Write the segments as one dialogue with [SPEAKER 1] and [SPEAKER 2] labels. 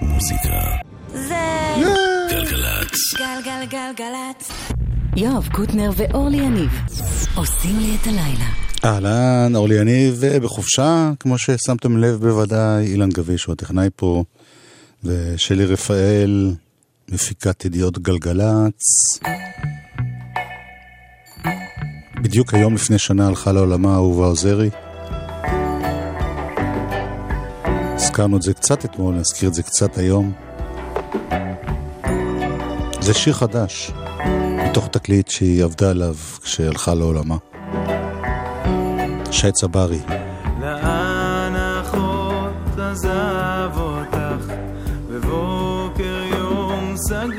[SPEAKER 1] מוזיקה.
[SPEAKER 2] זה...
[SPEAKER 1] גלגלצ.
[SPEAKER 2] גלגלגלגלצ.
[SPEAKER 3] יואב קוטנר ואורלי יניב עושים לי את הלילה.
[SPEAKER 4] אהלן, אורלי יניב בחופשה, כמו ששמתם לב בוודאי, אילן גביש הוא הטכנאי פה, ושלי רפאל, מפיקת ידיעות גלגלצ. בדיוק היום לפני שנה הלכה לעולמה אהובה עוזרי. הזכרנו את זה קצת אתמול, נזכיר את זה קצת היום. זה שיר חדש, מתוך תקליט שהיא עבדה עליו כשהלכה לעולמה. שי צברי.
[SPEAKER 5] לאן עזב אותך בבוקר יום סגריר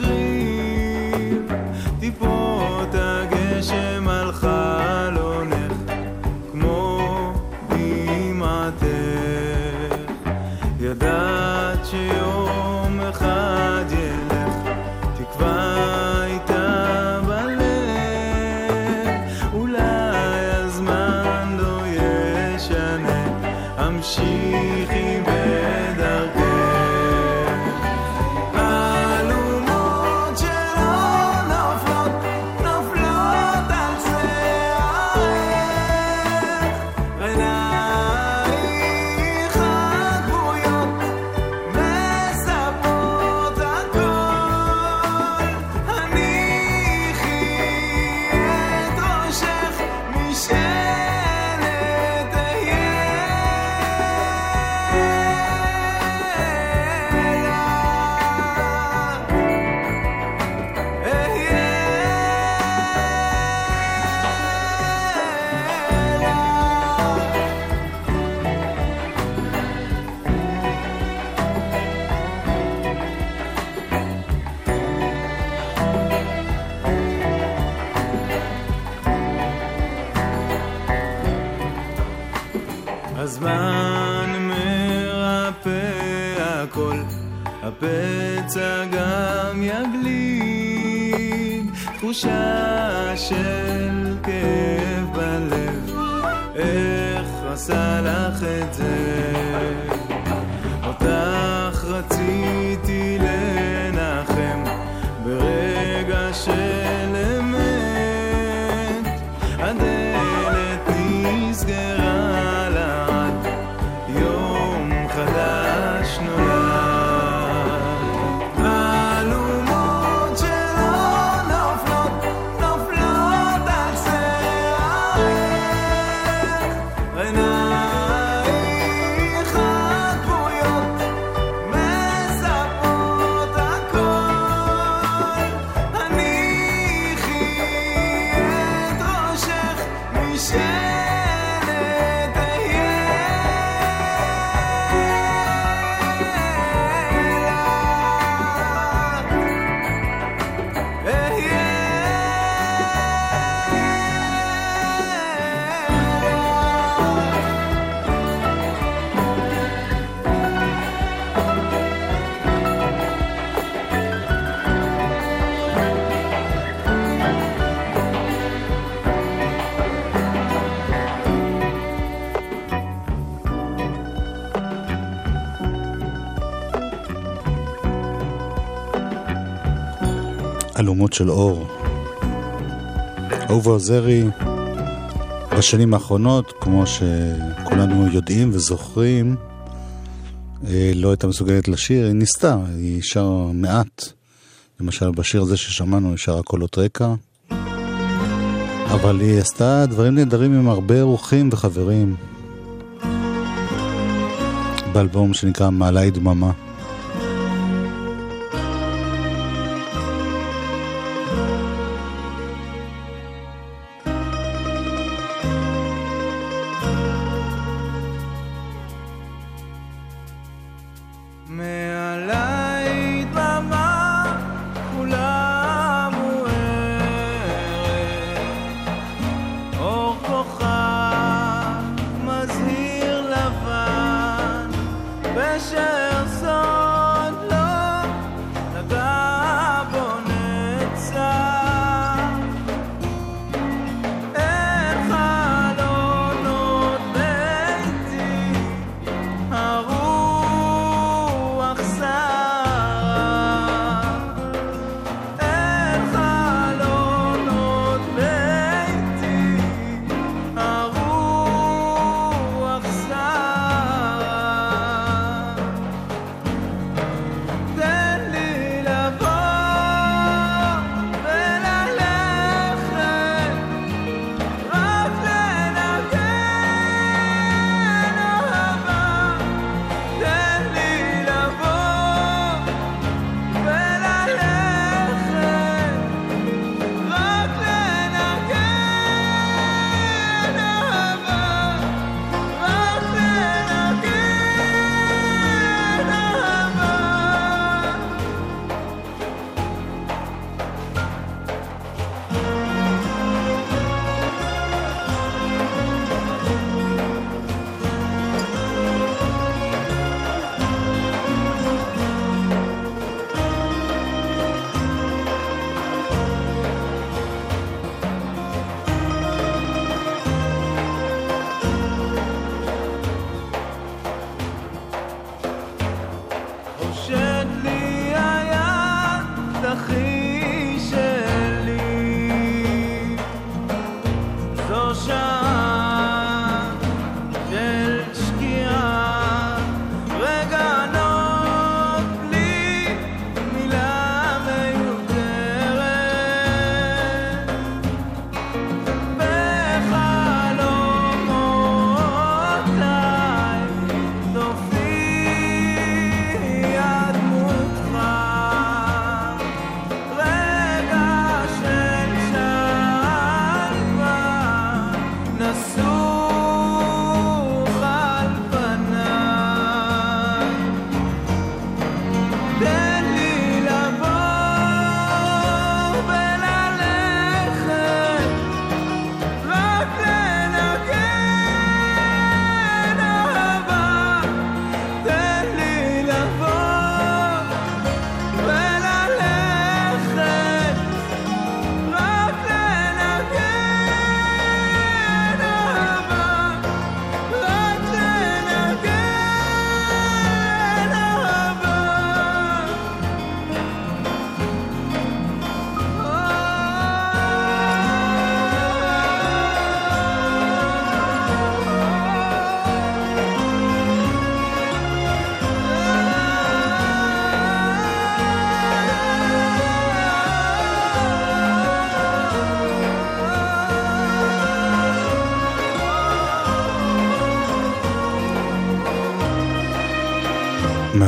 [SPEAKER 5] של
[SPEAKER 4] אור. אהובה עוזרי, בשנים האחרונות, כמו שכולנו יודעים וזוכרים, אה, לא הייתה מסוגלת לשיר, היא ניסתה, היא שרה מעט. למשל, בשיר הזה ששמענו, היא שרה קולות רקע. אבל היא עשתה דברים נהדרים עם הרבה אורחים וחברים. באלבום שנקרא מעלי דממה.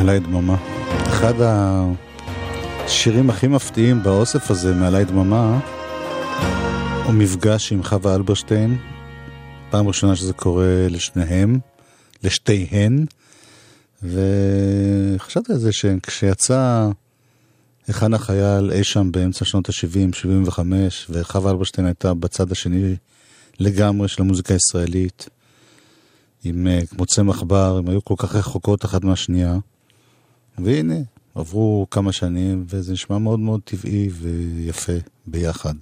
[SPEAKER 5] מעלי דממה.
[SPEAKER 4] אחד השירים הכי מפתיעים באוסף הזה, מעלי דממה, הוא מפגש עם חווה אלברשטיין. פעם ראשונה שזה קורה לשניהם, לשתיהן. וחשבתי על זה שכשיצא היכן החייל אי שם באמצע שנות ה-70, 75, וחווה אלברשטיין הייתה בצד השני לגמרי של המוזיקה הישראלית, עם אה, כמו צמח בר, הם היו כל כך רחוקות אחת מהשנייה. והנה, עברו כמה שנים, וזה נשמע מאוד מאוד טבעי ויפה ביחד.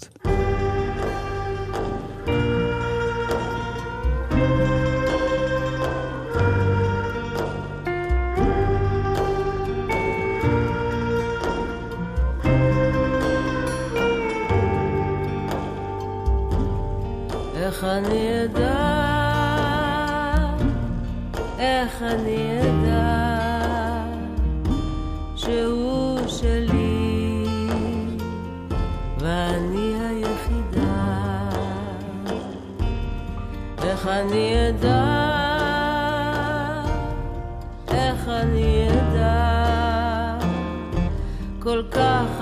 [SPEAKER 1] איך אני אדע, איך אני אדע איך אני אדע, איך אני אדע? כל כך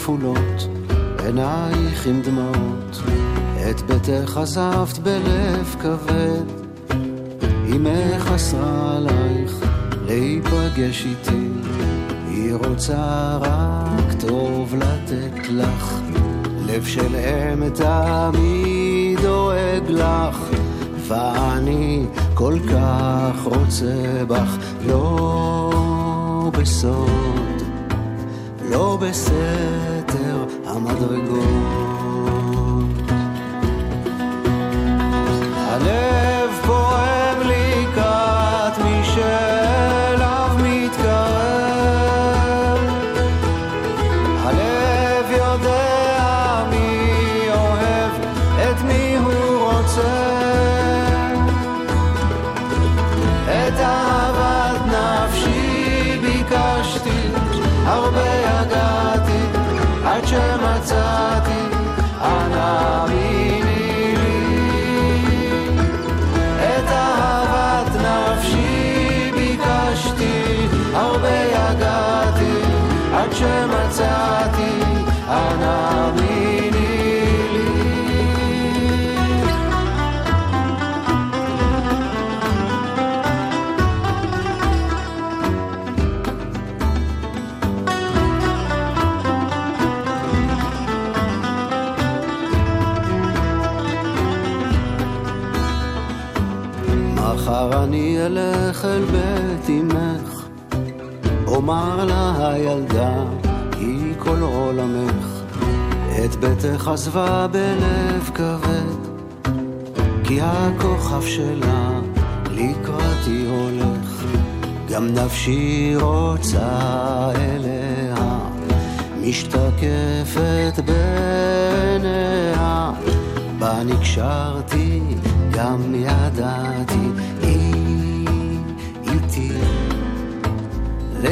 [SPEAKER 6] נפולות, עינייך עם דמעות, את ביתך עזבת בלב כבד, אמך אסרה עלייך להיפגש איתי, היא רוצה רק טוב לתת לך, לב של אם תמיד דואג לך, ואני כל כך רוצה בך, לא בסוד, לא בסתר המדרגות. הלב פועם לקראת מי שאליו מתקרב. הלב יודע מי אוהב, את מי הוא רוצה. את אהבת נפשי ביקשתי, הרבה שמצאתי, אנא מיני לי. את אהבת נפשי ביקשתי, הרבה יגעתי, עד שמצאתי, אנא מיני אלך אל בית אמך, אומר לה הילדה, היא כל עולמך, את ביתך עזבה בלב כבד, כי הכוכב שלה לקראתי הולך, גם נפשי רוצה אליה, משתקפת בעיניה, בה נקשרתי, גם ידעתי,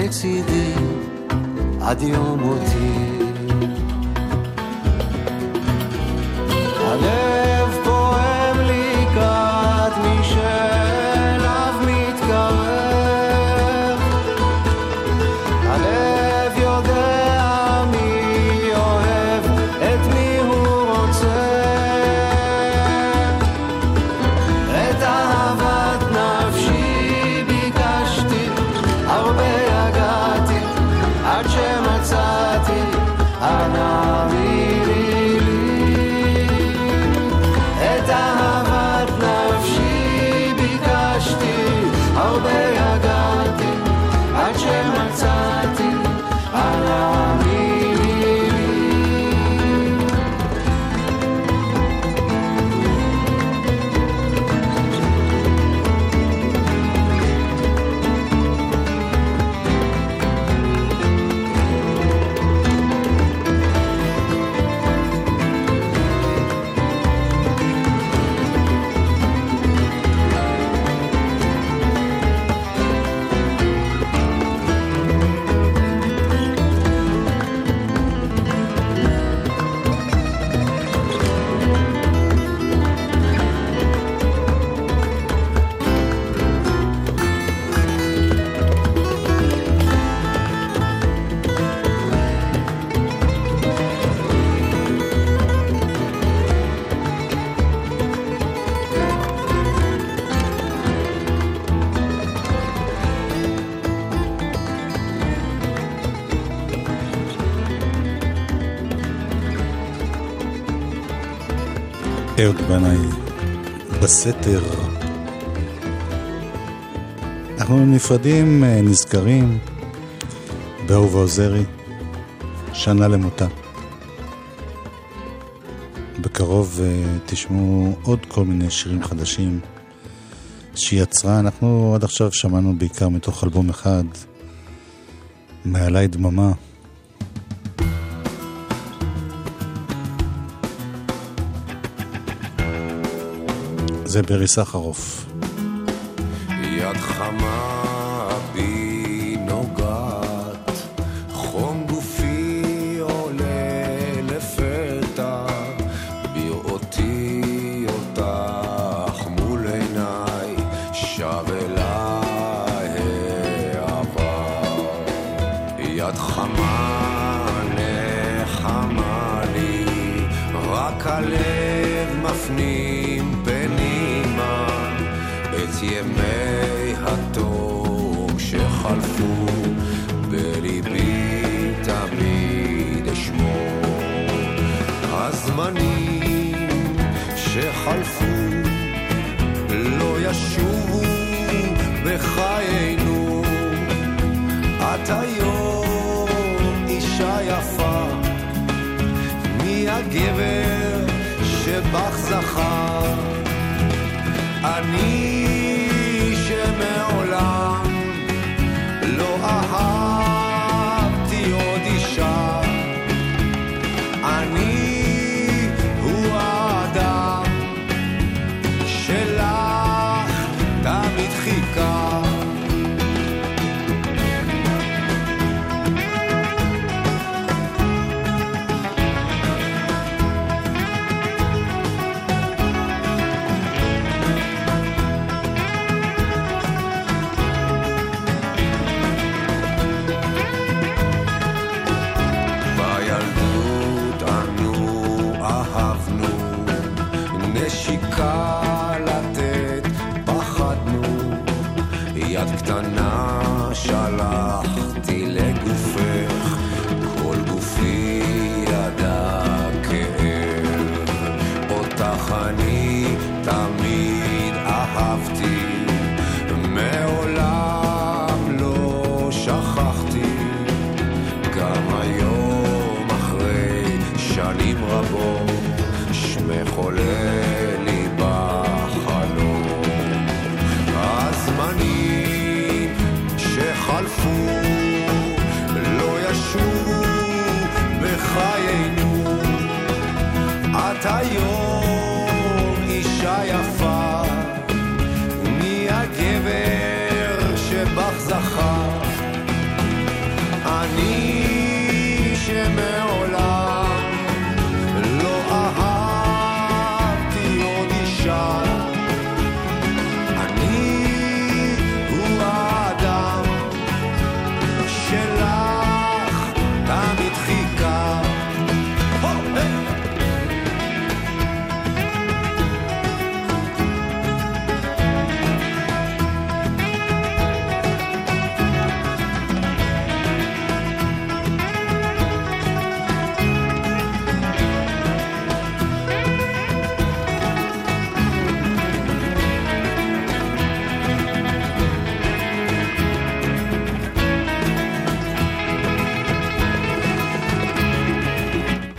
[SPEAKER 6] לצידי, עד יום מותי.
[SPEAKER 4] בסתר. אנחנו נפרדים, אה, נזכרים באהובה עוזרי, שנה למותה. בקרוב אה, תשמעו עוד כל מיני שירים חדשים שהיא יצרה. אנחנו עד עכשיו שמענו בעיקר מתוך אלבום אחד, מעליי דממה. זה ברי סחרוף.
[SPEAKER 7] יד חמה אני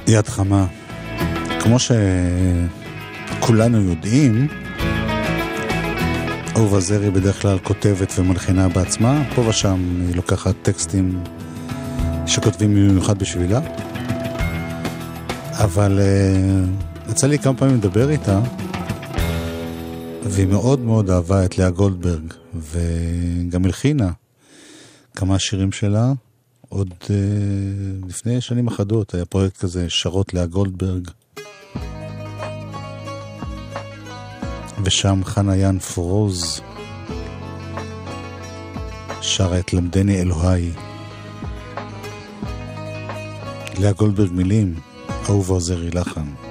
[SPEAKER 7] יד
[SPEAKER 8] חמה. כמו שכולנו יודעים, אהובה זרי בדרך כלל כותבת ומלחינה בעצמה, פה ושם היא לוקחת טקסטים שכותבים במיוחד בשבילה. אבל uh, יצא לי כמה פעמים לדבר איתה, והיא מאוד מאוד אהבה את לאה גולדברג, וגם הלחינה כמה שירים שלה. עוד uh, לפני שנים אחדות היה פרויקט כזה, שרות לאה גולדברג. ושם חנה יאן פורוז שרה את למדני אלוהי. לאה גולדברג מילים, אהובה עוזרי לחן.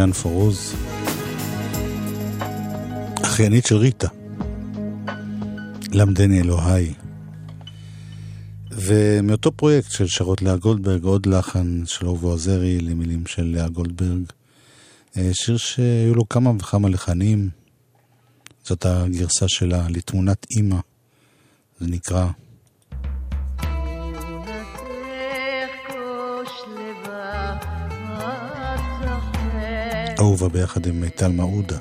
[SPEAKER 9] מעיין פרוז, אחיינית של ריטה, למדני אלוהי. ומאותו פרויקט של שרות לאה גולדברג, עוד לחן של אובו עזרי למילים של לאה גולדברג, אה, שיר שהיו לו כמה וכמה לחנים, זאת הגרסה שלה לתמונת אימא, זה נקרא אהובה ביחד עם טל מעודה.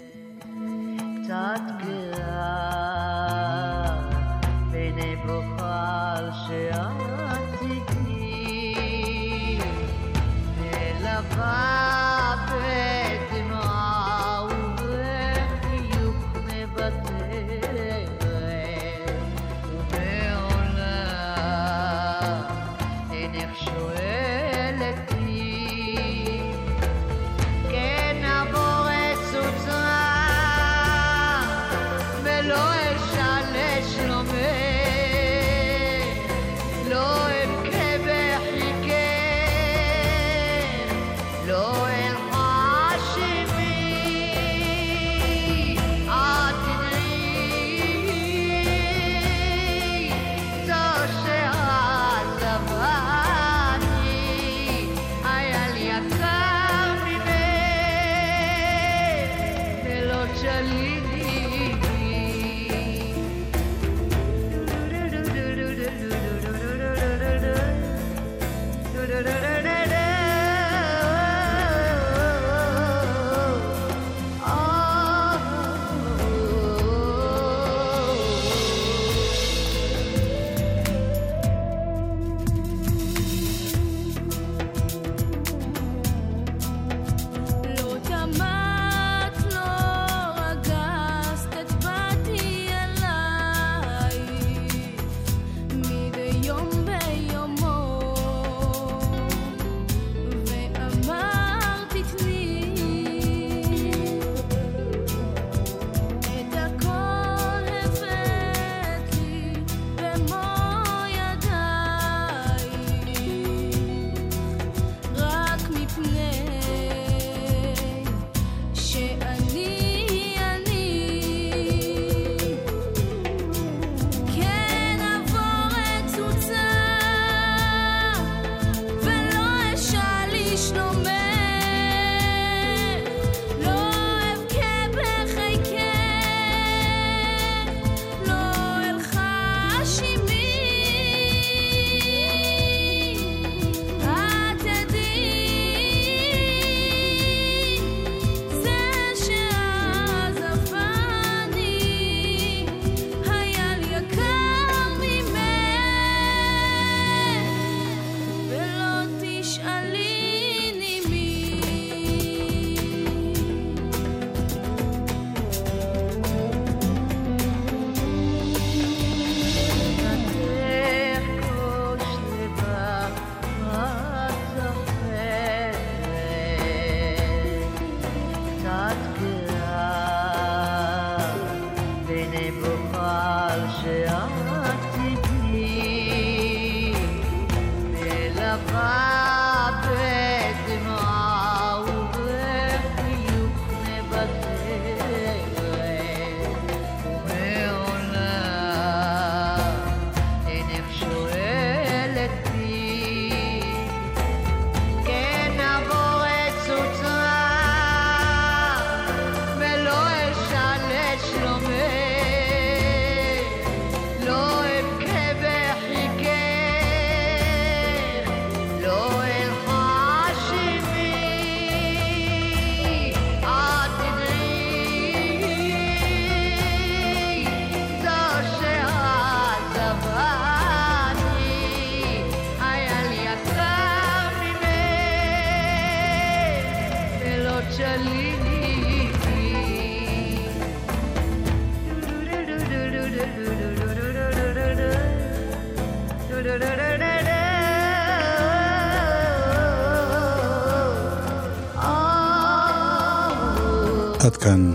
[SPEAKER 4] עד כאן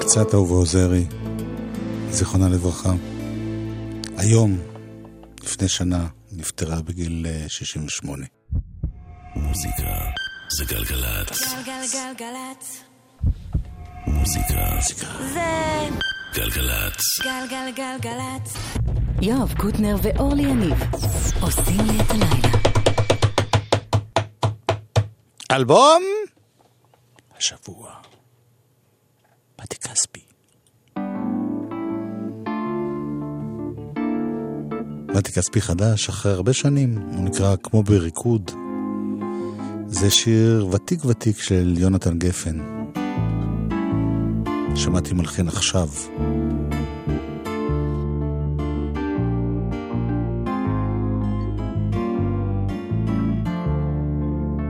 [SPEAKER 4] קצת אהובה עוזרי, זיכרונה לברכה. היום, לפני שנה, נפטרה בגיל אה, 68.
[SPEAKER 7] מוזיקה זה גלגלצ.
[SPEAKER 3] גלגלגלגלצ.
[SPEAKER 7] מוזיקה
[SPEAKER 3] זה
[SPEAKER 7] גלגלצ.
[SPEAKER 3] גלגלגלגלצ.
[SPEAKER 10] יואב קוטנר ואורלי יניב עושים לי את הלילה.
[SPEAKER 4] אלבום השבוע. מתי כספי. מתי כספי חדש אחרי הרבה שנים, הוא נקרא כמו בריקוד. זה שיר ותיק ותיק של יונתן גפן. שמעתי מלחין עכשיו.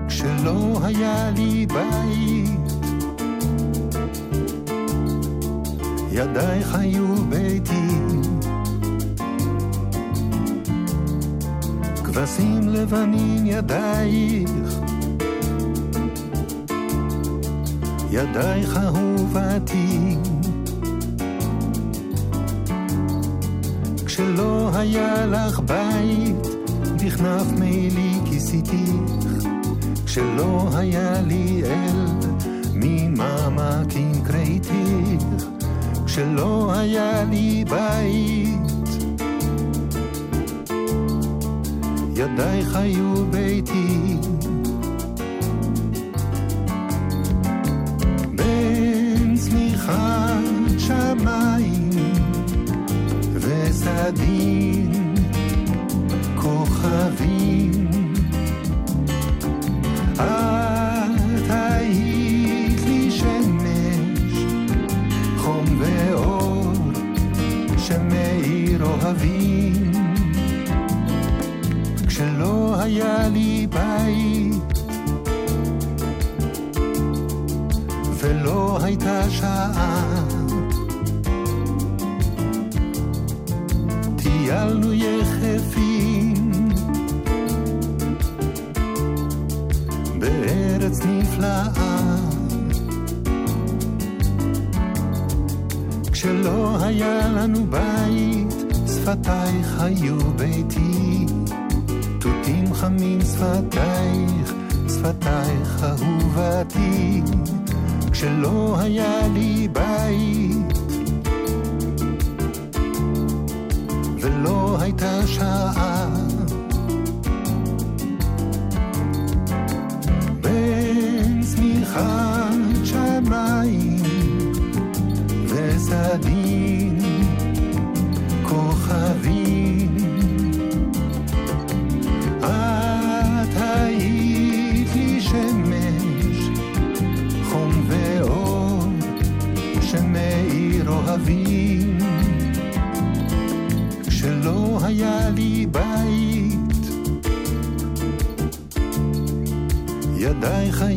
[SPEAKER 11] כשלא היה לי בית, ידייך היו ביתי. כבשים לבנים ידייך, ידייך אהובתי. כשלא היה לך בית, בכנף מעילי כיסיתיך. כשלא היה לי אל ממעמקים קראתיך, כשלא היה לי בית, ידייך היו ביתי. בין צמיחת שמיים וסדין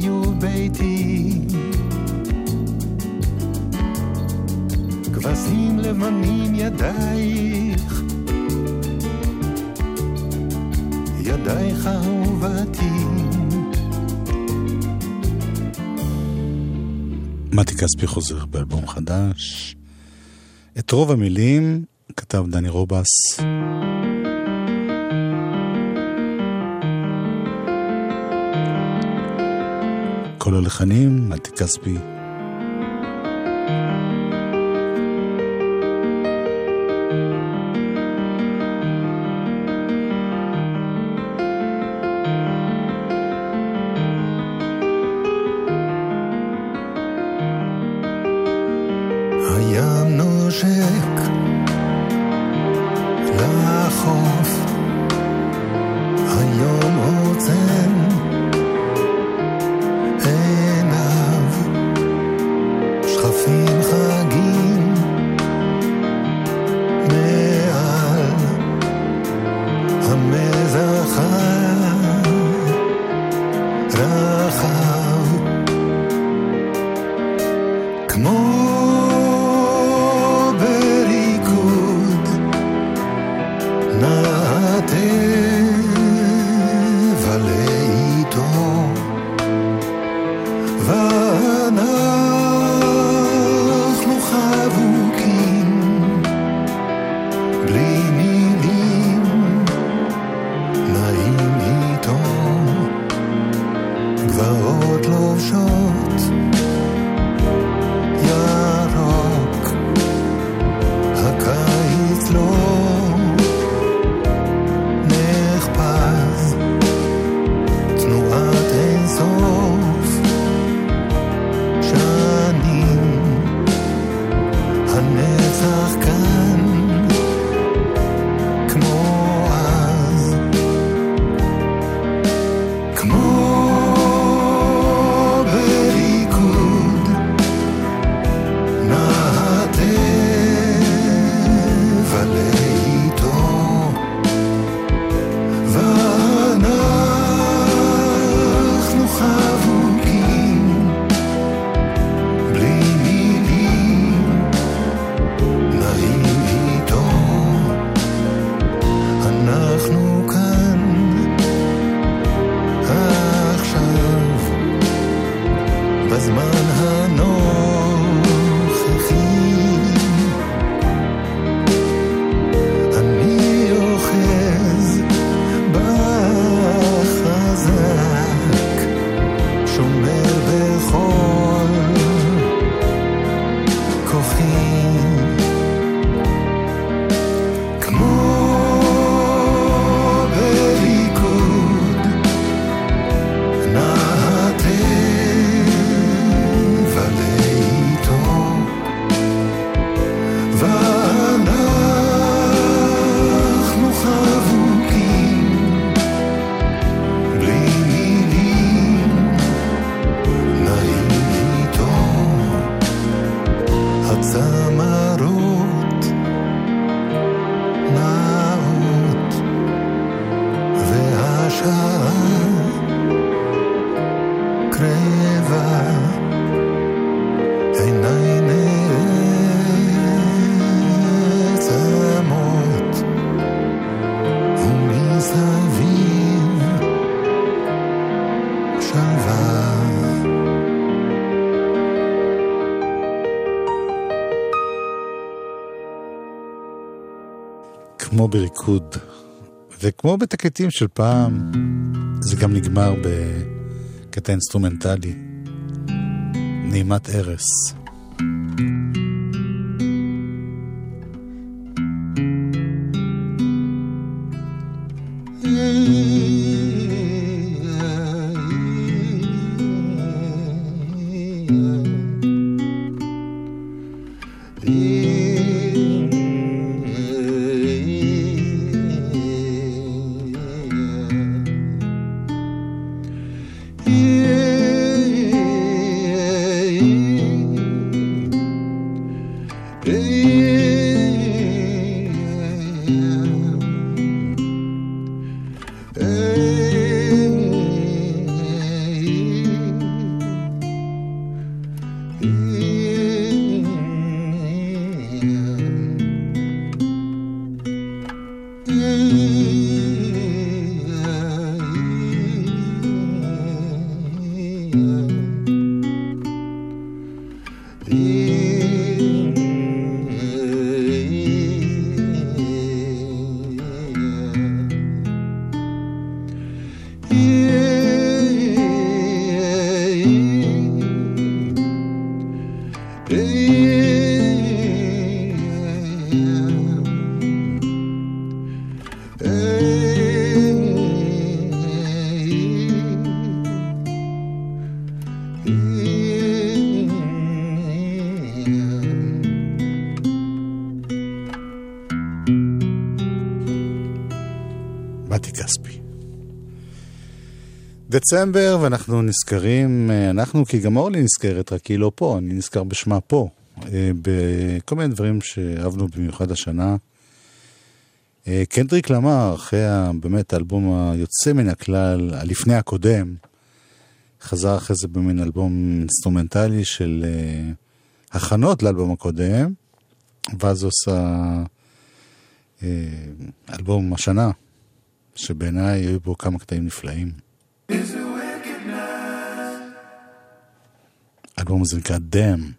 [SPEAKER 11] היו ביתי. כבשים לבנים ידייך, ידייך אהובתי.
[SPEAKER 4] מתי כספי חוזר באלבום חדש. את רוב המילים כתב דני רובס. כל הלחנים, מתי כספי.
[SPEAKER 11] כמו בריקוד,
[SPEAKER 4] וכמו בתקליטים של פעם, זה גם נגמר בקטע אינסטרומנטלי. נעימת ארס. דצמבר, ואנחנו נזכרים, אה, אנחנו, כי גם אורלי נזכרת, רק היא לא פה, אני נזכר בשמה פה, אה, בכל מיני דברים שאהבנו במיוחד השנה. אה, קנדריק למר, אחרי באמת האלבום היוצא מן הכלל, הלפני הקודם, חזר אחרי זה במין אלבום אינסטרומנטלי של הכנות לאלבום הקודם, ואז עושה אה, אלבום השנה, שבעיניי היו בו כמה קטעים נפלאים. האלבום הזה נקרא דאם.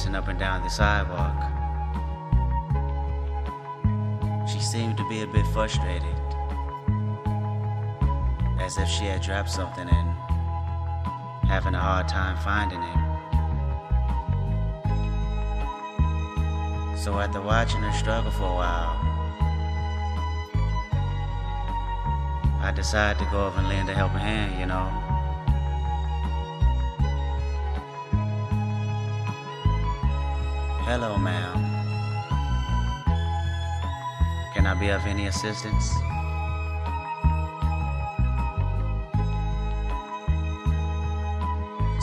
[SPEAKER 12] Pacing up and down the sidewalk. She seemed to be a bit frustrated, as if she had dropped something and having a hard time finding it. So after watching her struggle for a while, I decided to go over and lend a helping hand, you know. Hello, ma'am. Can I be of any assistance?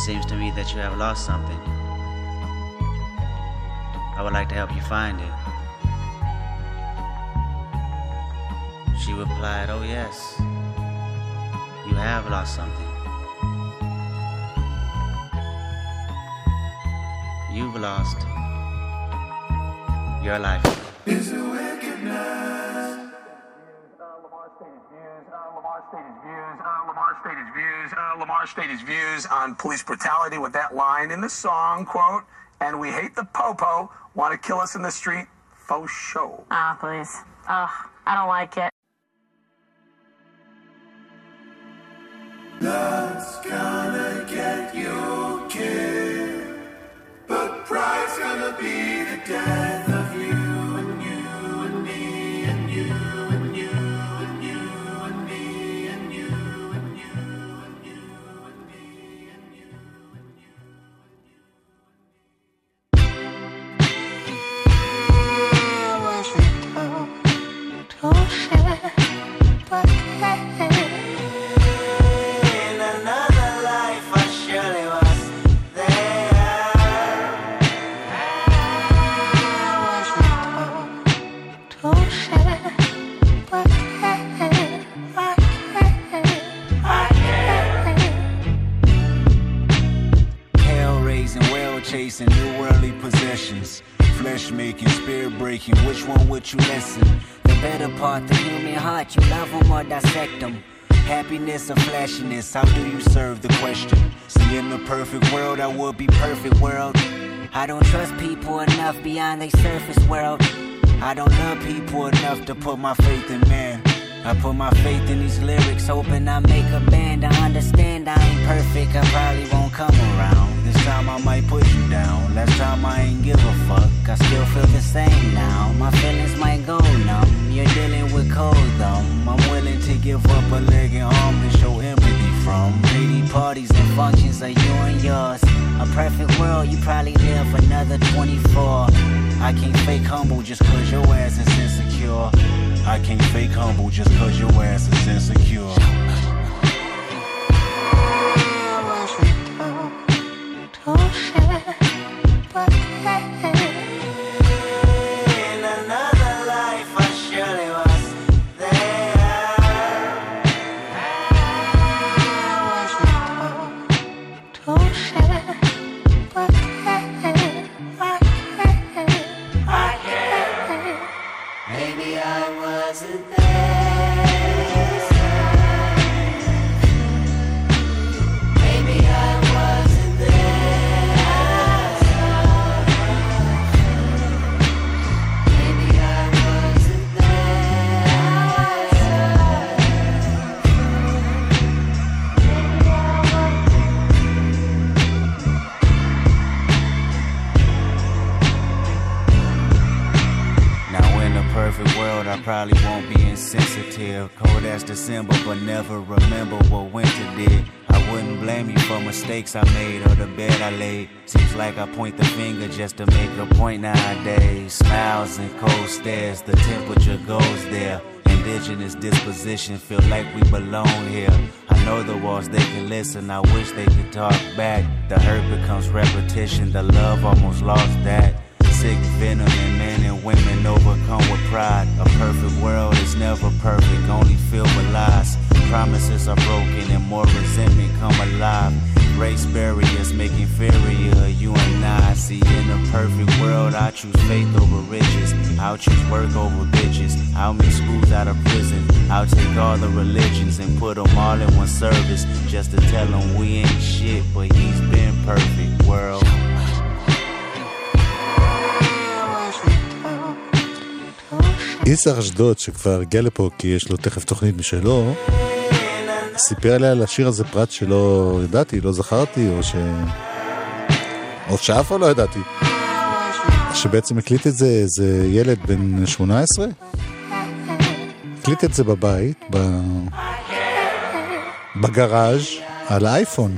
[SPEAKER 12] Seems to me that you have lost something. I would like to help you find it. She replied, Oh, yes, you have lost something. You've lost your life.
[SPEAKER 13] Is it wickedness?
[SPEAKER 14] Lamar stated views, uh, Lamar stated views, uh, views on police brutality with that line in the song, quote, and we hate the popo, want to kill us in the street, faux show.
[SPEAKER 15] Ah, please. Ugh, I don't like it.
[SPEAKER 13] That's gonna get you killed. But pride's gonna be the death
[SPEAKER 16] chasing, new worldly possessions. Flesh making, spirit breaking, which one would you listen?
[SPEAKER 17] The better part, the human heart, you love them or dissect them.
[SPEAKER 16] Happiness or flashiness, how do you serve the question? See, in the perfect world, I would be perfect world.
[SPEAKER 17] I don't trust people enough beyond their surface world.
[SPEAKER 16] I don't love people enough to put my faith in man. I put my faith in these lyrics,
[SPEAKER 17] Hoping I make a band, I understand I ain't perfect, I probably won't come around.
[SPEAKER 16] Time I might put you down. Last time I ain't give a fuck.
[SPEAKER 17] I still feel the same now. My feelings might go numb. You're dealing with cold thumb.
[SPEAKER 16] I'm willing to give up a leg and arm to show empathy from.
[SPEAKER 17] Lady parties and functions are you and yours. A perfect world, you probably live another 24.
[SPEAKER 16] I can't fake humble just cause your ass is insecure. I can't fake humble just cause your ass is insecure. Mistakes I made or the bed I laid. Seems like I point the finger just to make a point nowadays. Smiles and cold stares, the temperature goes there. Indigenous disposition, feel like we belong here. I know the walls they can listen, I wish they could talk back. The hurt becomes repetition, the love almost lost that. Sick venom in men and women overcome with pride. A perfect world is never perfect, only filled with lies. Promises are broken and more resentment come alive. race barriers make inferior. You and I see in a perfect world, I choose faith over riches. I'll choose work over bitches. I'll make schools out of prison. I'll take all the religions and put them all in one service just to tell them we ain't shit, but he's been perfect, world.
[SPEAKER 4] יזהר אשדות, שכבר הגיע לפה כי יש לו תכף תוכנית משלו, סיפר לי על השיר הזה פרט שלא ידעתי, לא זכרתי, או ש... או שאף פעם לא ידעתי. שבעצם הקליט את זה איזה ילד בן 18? הקליט את זה בבית, ב... בגראז' על האייפון.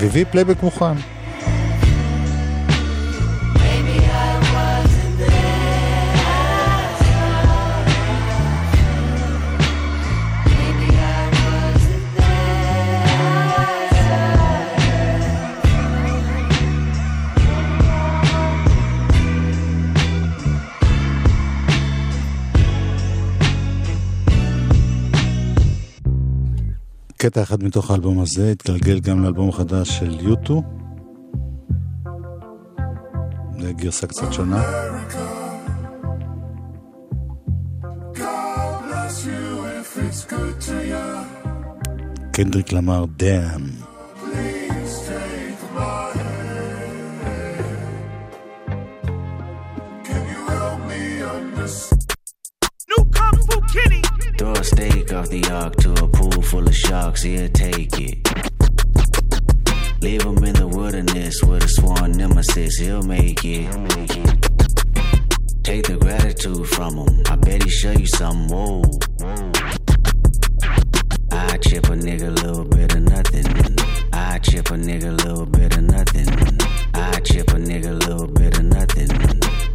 [SPEAKER 4] והביא פלייבק מוכן. קטע אחד מתוך האלבום הזה התגלגל גם לאלבום החדש של יוטו. זה גרסה קצת שונה. קנדריק למר דאם.
[SPEAKER 16] Steak off the ark to a pool full of sharks, he'll take it. Leave him in the wilderness with a sworn nemesis, he'll make it. Take the gratitude from him, I bet he show you something, whoa. I chip a nigga a little bit of nothing. I chip a nigga a little bit of nothing. I chip a nigga a little bit of nothing.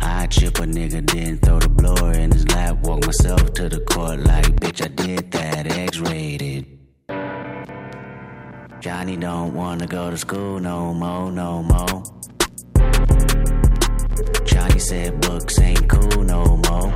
[SPEAKER 16] I chip a nigga, then throw the blower in his lap. Walk myself to the court like, bitch, I did that, X-rated. Johnny don't wanna go to school no more, no more. Johnny said books ain't cool no more.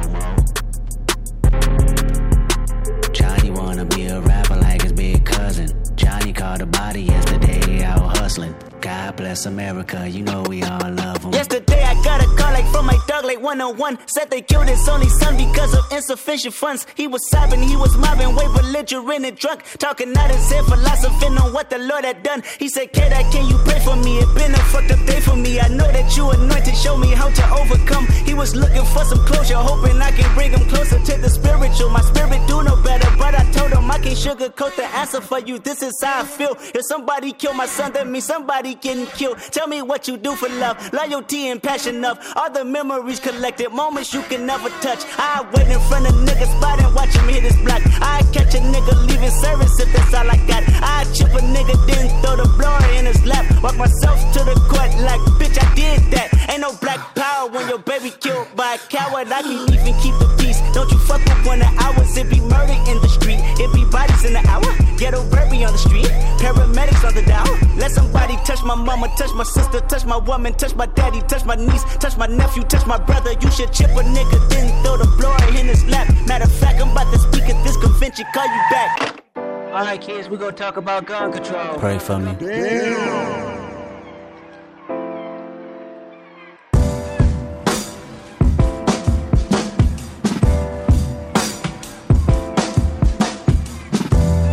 [SPEAKER 16] Johnny wanna be a rapper like his big cousin. Johnny caught a body yesterday out hustling. God bless America, you know we all love him.
[SPEAKER 12] Yesterday I got a call like from my dog like 101 Said they killed his only son because of insufficient funds. He was sobbing, he was mobbing, way belligerent and drunk. Talking out his head, philosophing on what the Lord had done. He said, kid, can you pray for me? It been a fucked up day for me. I know that you anointed, show me how to overcome. He was looking for some closure, hoping I can bring him closer to the spiritual. My spirit do no better, but I told him I can't sugarcoat the answer for you. This is how I feel. If somebody killed my son, that means somebody getting killed Tell me what you do for love, loyalty and passion of all the memories collected, moments you can never touch. I wait in front of niggas spot and watch him hit his block. I catch a nigga leaving service if that's all I got. I chip a nigga, then throw the blower in his lap. Walk myself to the court like, bitch, I did that. Ain't no black power when your baby killed by a coward. I can't even keep the peace. Don't you fuck up one of ours. It be murder in the street. It be bodies in the hour. Ghetto baby on the street. Paramedics on the down. Let somebody touch my mama, touch my sister, touch my woman, touch my daddy, touch my niece, touch my nephew, touch my brother. You should chip a nigga, then throw the blower in his lap. Matter of fact, I'm about to speak at this convention. Call you back.
[SPEAKER 17] All right, kids, we gonna talk about gun control.
[SPEAKER 16] Pray for me.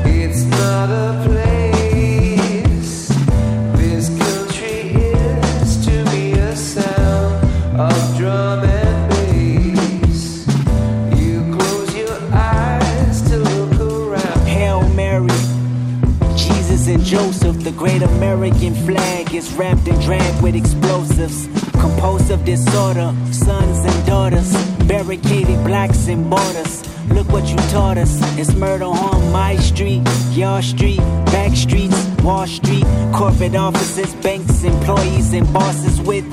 [SPEAKER 5] It's not a
[SPEAKER 17] great American flag is wrapped and dragged with explosives. Compulsive disorder, sons and daughters, barricaded blacks and borders. Look what you taught us. It's murder on my street, your street, back streets, Wall Street, corporate offices, banks, employees, and bosses with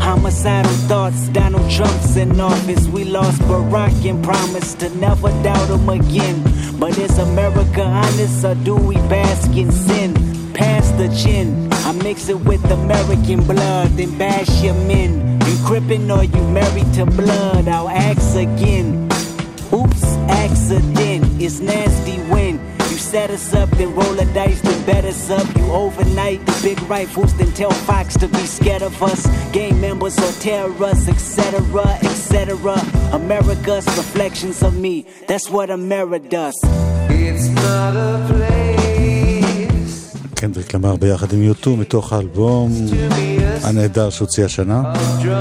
[SPEAKER 17] homicidal thoughts. Donald Trump's in office. We lost Barack and promised to never doubt him again. But is America honest or do we bask in sin? Pass the chin. I mix it with American blood, then bash your men. You crippin' or you married to blood? I'll ask again. Oops, accident. It's nasty when you set us up, then roll the dice, then bet us up. You overnight the big rifles, then tell Fox to be scared of us. Gang members or terrorists, etc., etc. America's reflections of me. That's what America does.
[SPEAKER 5] It's not a place.
[SPEAKER 4] קנדריק למר ביחד עם יוטו מתוך האלבום הנהדר שהוציא השנה.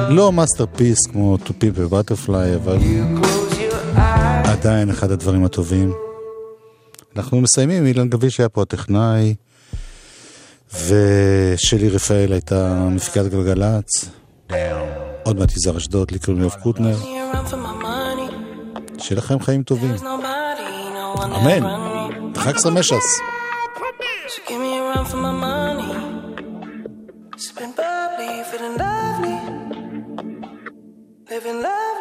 [SPEAKER 4] לא masterpiece כמו a Butterfly, אבל עדיין אחד הדברים הטובים. אנחנו מסיימים, אילן גביש היה פה הטכנאי, ושלי רפאל הייתה מפיקת גלגלצ. עוד מעט יזהר אשדות, לי קוראים קוטנר. שיהיה לכם חיים טובים. אמן. חג שמח.
[SPEAKER 18] Give me a run for my money. Sipping bubbly, feeling lovely. Living love